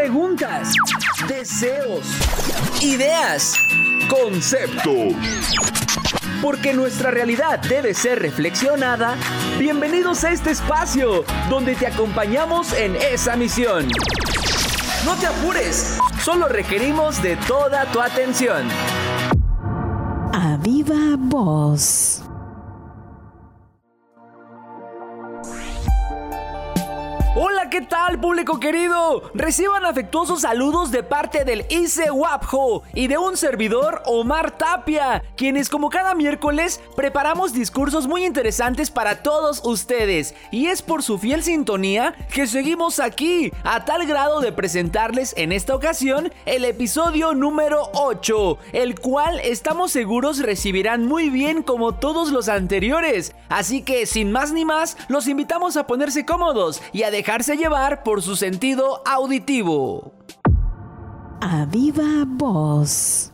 preguntas, deseos, ideas, conceptos. Porque nuestra realidad debe ser reflexionada. Bienvenidos a este espacio donde te acompañamos en esa misión. No te apures, solo requerimos de toda tu atención. A viva voz. ¿Qué tal público querido? Reciban afectuosos saludos de parte del ICE WAPJO y de un servidor Omar Tapia, quienes como cada miércoles preparamos discursos muy interesantes para todos ustedes. Y es por su fiel sintonía que seguimos aquí, a tal grado de presentarles en esta ocasión el episodio número 8, el cual estamos seguros recibirán muy bien como todos los anteriores. Así que sin más ni más, los invitamos a ponerse cómodos y a dejarse llevar por su sentido auditivo. A viva voz.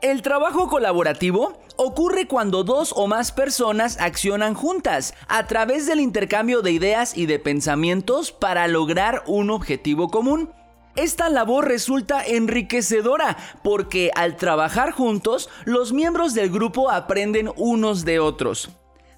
El trabajo colaborativo ocurre cuando dos o más personas accionan juntas a través del intercambio de ideas y de pensamientos para lograr un objetivo común. Esta labor resulta enriquecedora porque al trabajar juntos los miembros del grupo aprenden unos de otros.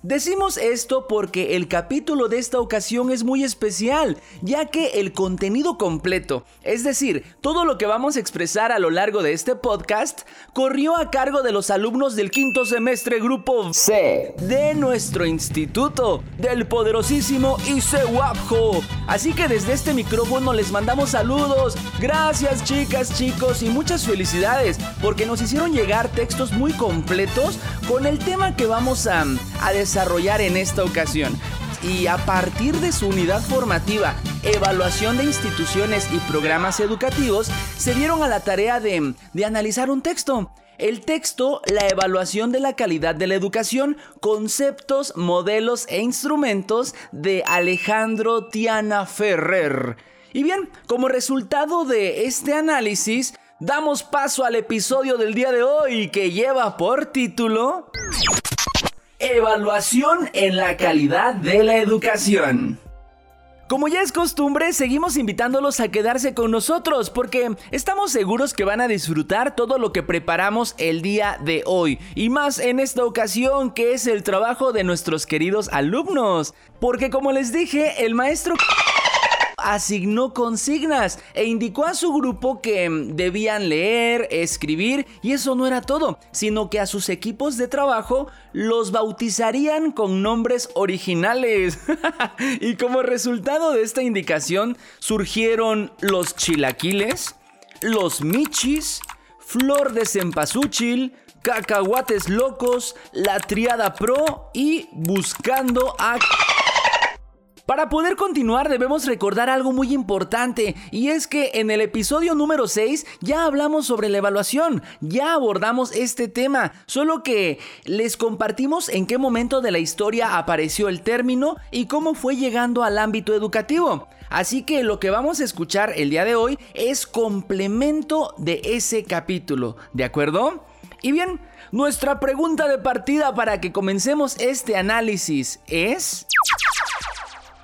Decimos esto porque el capítulo de esta ocasión es muy especial, ya que el contenido completo, es decir, todo lo que vamos a expresar a lo largo de este podcast, corrió a cargo de los alumnos del quinto semestre grupo C de nuestro instituto, del poderosísimo ICEWAPJO. Así que desde este micrófono les mandamos saludos, gracias chicas, chicos y muchas felicidades, porque nos hicieron llegar textos muy completos con el tema que vamos a, a desarrollar en esta ocasión. Y a partir de su unidad formativa, evaluación de instituciones y programas educativos, se dieron a la tarea de, de analizar un texto. El texto, la evaluación de la calidad de la educación, conceptos, modelos e instrumentos de Alejandro Tiana Ferrer. Y bien, como resultado de este análisis, damos paso al episodio del día de hoy que lleva por título... Evaluación en la calidad de la educación. Como ya es costumbre, seguimos invitándolos a quedarse con nosotros porque estamos seguros que van a disfrutar todo lo que preparamos el día de hoy y más en esta ocasión que es el trabajo de nuestros queridos alumnos. Porque como les dije, el maestro asignó consignas e indicó a su grupo que debían leer, escribir y eso no era todo, sino que a sus equipos de trabajo los bautizarían con nombres originales. y como resultado de esta indicación surgieron los chilaquiles, los michis, flor de cempasúchil, cacahuates locos, la triada pro y buscando a... Para poder continuar debemos recordar algo muy importante y es que en el episodio número 6 ya hablamos sobre la evaluación, ya abordamos este tema, solo que les compartimos en qué momento de la historia apareció el término y cómo fue llegando al ámbito educativo. Así que lo que vamos a escuchar el día de hoy es complemento de ese capítulo, ¿de acuerdo? Y bien, nuestra pregunta de partida para que comencemos este análisis es...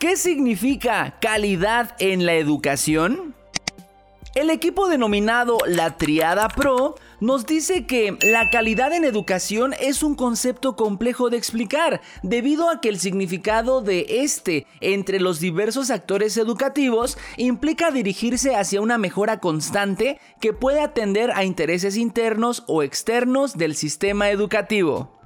¿Qué significa calidad en la educación? El equipo denominado la Triada Pro nos dice que la calidad en educación es un concepto complejo de explicar, debido a que el significado de este entre los diversos actores educativos implica dirigirse hacia una mejora constante que puede atender a intereses internos o externos del sistema educativo.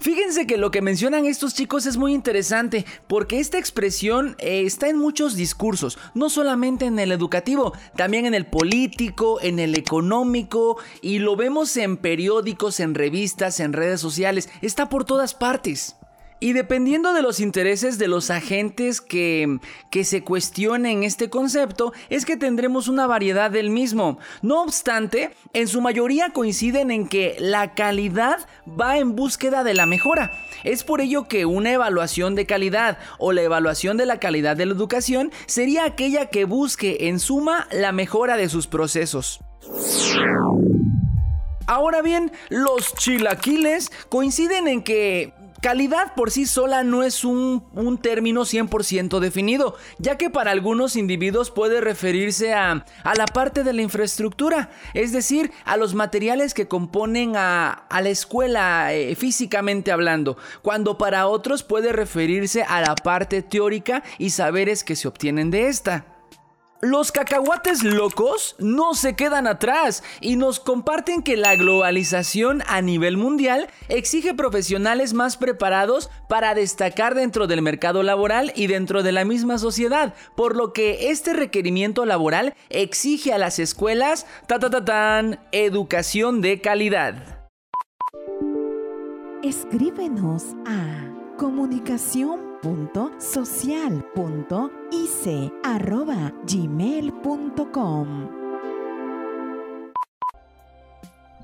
Fíjense que lo que mencionan estos chicos es muy interesante porque esta expresión eh, está en muchos discursos, no solamente en el educativo, también en el político, en el económico y lo vemos en periódicos, en revistas, en redes sociales, está por todas partes. Y dependiendo de los intereses de los agentes que, que, se cuestionen este concepto, es que tendremos una variedad del mismo. No obstante, en su mayoría coinciden en que la calidad va en búsqueda de la mejora. Es por ello que una evaluación de calidad o la evaluación de la calidad de la educación sería aquella que busque en suma la mejora de sus procesos. Ahora bien, los chilaquiles coinciden en que Calidad por sí sola no es un, término 100% definido, ya que para algunos individuos puede referirse a, la parte de la infraestructura, es decir, a los materiales que componen a, la escuela eh, físicamente hablando, cuando para otros puede referirse a la parte teórica y saberes que se obtienen de esta. Los cacahuates locos no se quedan atrás y nos comparten que la globalización a nivel mundial exige profesionales más preparados para destacar dentro del mercado laboral y dentro de la misma sociedad, por lo que este requerimiento laboral exige a las escuelas ta, ta, educación de calidad. Escríbenos a comunicación gmail.com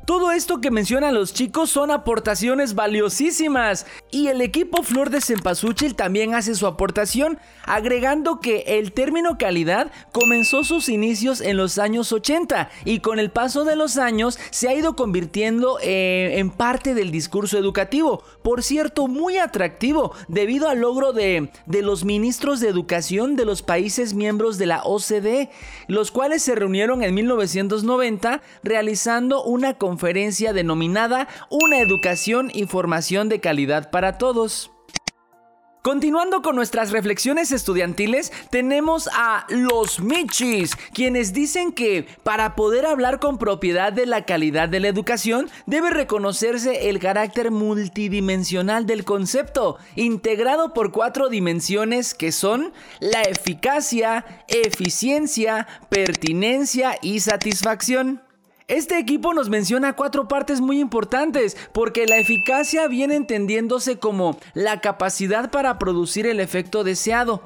Todo esto que mencionan los chicos son aportaciones valiosísimas. Y el equipo Flor de Cempasúchil también hace su aportación, agregando que el término calidad comenzó sus inicios en los años 80 y con el paso de los años se ha ido convirtiendo eh, en parte del discurso educativo, por cierto muy atractivo debido al logro de, de los ministros de educación de los países miembros de la OCDE, los cuales se reunieron en 1990 realizando una conferencia conferencia denominada Una educación y formación de calidad para todos. Continuando con nuestras reflexiones estudiantiles, tenemos a los Michis, quienes dicen que para poder hablar con propiedad de la calidad de la educación, debe reconocerse el carácter multidimensional del concepto, integrado por cuatro dimensiones que son la eficacia, eficiencia, pertinencia y satisfacción. Este equipo nos menciona cuatro partes muy importantes, porque la eficacia viene entendiéndose como la capacidad para producir el efecto deseado.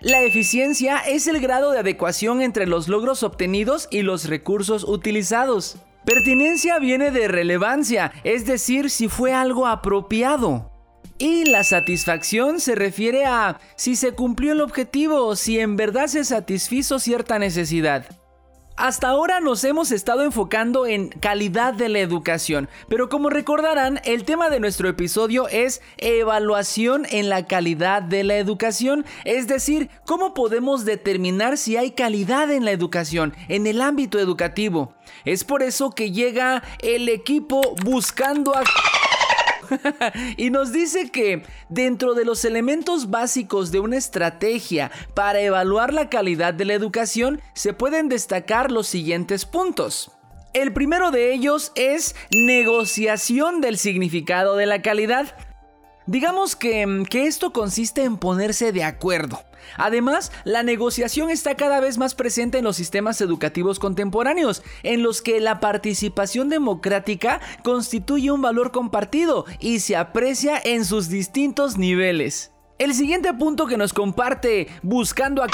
La eficiencia es el grado de adecuación entre los logros obtenidos y los recursos utilizados. Pertinencia viene de relevancia, es decir, si fue algo apropiado. Y la satisfacción se refiere a si se cumplió el objetivo, si en verdad se satisfizo cierta necesidad. Hasta ahora nos hemos estado enfocando en calidad de la educación, pero como recordarán, el tema de nuestro episodio es evaluación en la calidad de la educación, es decir, cómo podemos determinar si hay calidad en la educación, en el ámbito educativo. Es por eso que llega el equipo buscando a... y nos dice que dentro de los elementos básicos de una estrategia para evaluar la calidad de la educación se pueden destacar los siguientes puntos. El primero de ellos es negociación del significado de la calidad. Digamos que, que esto consiste en ponerse de acuerdo. Además, la negociación está cada vez más presente en los sistemas educativos contemporáneos, en los que la participación democrática constituye un valor compartido y se aprecia en sus distintos niveles. El siguiente punto que nos comparte buscando a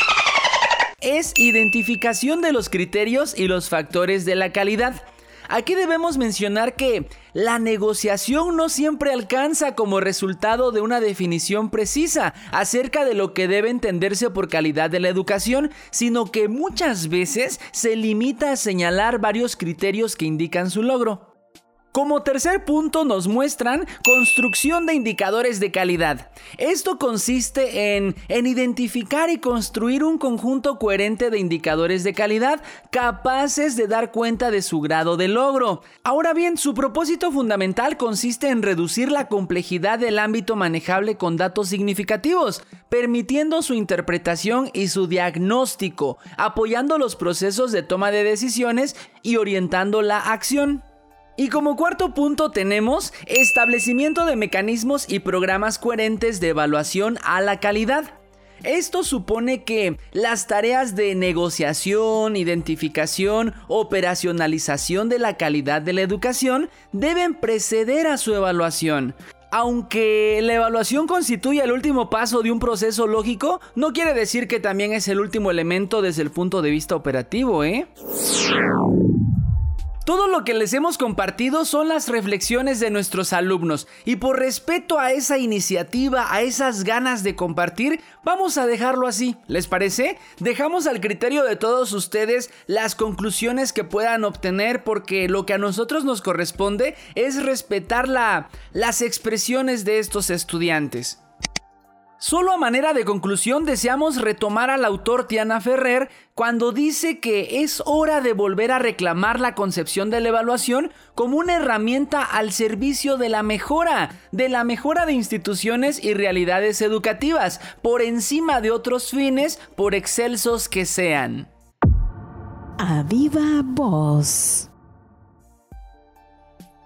es identificación de los criterios y los factores de la calidad. Aquí debemos mencionar que la negociación no siempre alcanza como resultado de una definición precisa acerca de lo que debe entenderse por calidad de la educación, sino que muchas veces se limita a señalar varios criterios que indican su logro. Como tercer punto nos muestran construcción de indicadores de calidad. Esto consiste en, en, identificar y construir un conjunto coherente de indicadores de calidad capaces de dar cuenta de su grado de logro. Ahora bien, su propósito fundamental consiste en reducir la complejidad del ámbito manejable con datos significativos, permitiendo su interpretación y su diagnóstico, apoyando los procesos de toma de decisiones y orientando la acción. Y como cuarto punto tenemos establecimiento de mecanismos y programas coherentes de evaluación a la calidad. Esto supone que las tareas de negociación, identificación, operacionalización de la calidad de la educación deben preceder a su evaluación. Aunque la evaluación constituye el último paso de un proceso lógico, no quiere decir que también es el último elemento desde el punto de vista operativo, ¿eh? Todo lo que les hemos compartido son las reflexiones de nuestros alumnos y por respeto a esa iniciativa, a esas ganas de compartir, vamos a dejarlo así. ¿Les parece? Dejamos al criterio de todos ustedes las conclusiones que puedan obtener porque lo que a nosotros nos corresponde es respetar la, las expresiones de estos estudiantes. Solo a manera de conclusión deseamos retomar al autor Tiana Ferrer cuando dice que es hora de volver a reclamar la concepción de la evaluación como una herramienta al servicio de la mejora, de la mejora de instituciones y realidades educativas, por encima de otros fines, por excelsos que sean. A viva voz.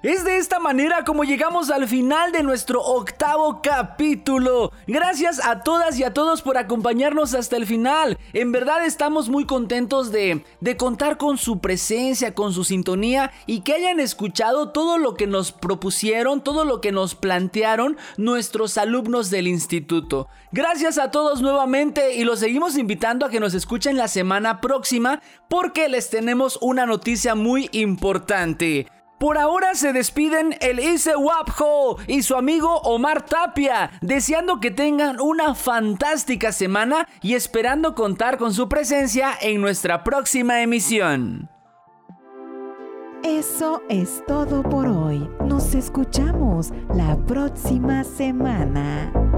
Es de esta manera como llegamos al final de nuestro octavo capítulo. Gracias a todas y a todos por acompañarnos hasta el final. En verdad estamos muy contentos de, de contar con su presencia, con su sintonía y que hayan escuchado todo lo que nos propusieron, todo lo que nos plantearon nuestros alumnos del instituto. Gracias a todos nuevamente y los seguimos invitando a que nos escuchen la semana próxima porque les tenemos una noticia muy importante. Por ahora se despiden el Ise Wapjo y su amigo Omar Tapia, deseando que tengan una fantástica semana y esperando contar con su presencia en nuestra próxima emisión. Eso es todo por hoy. Nos escuchamos la próxima semana.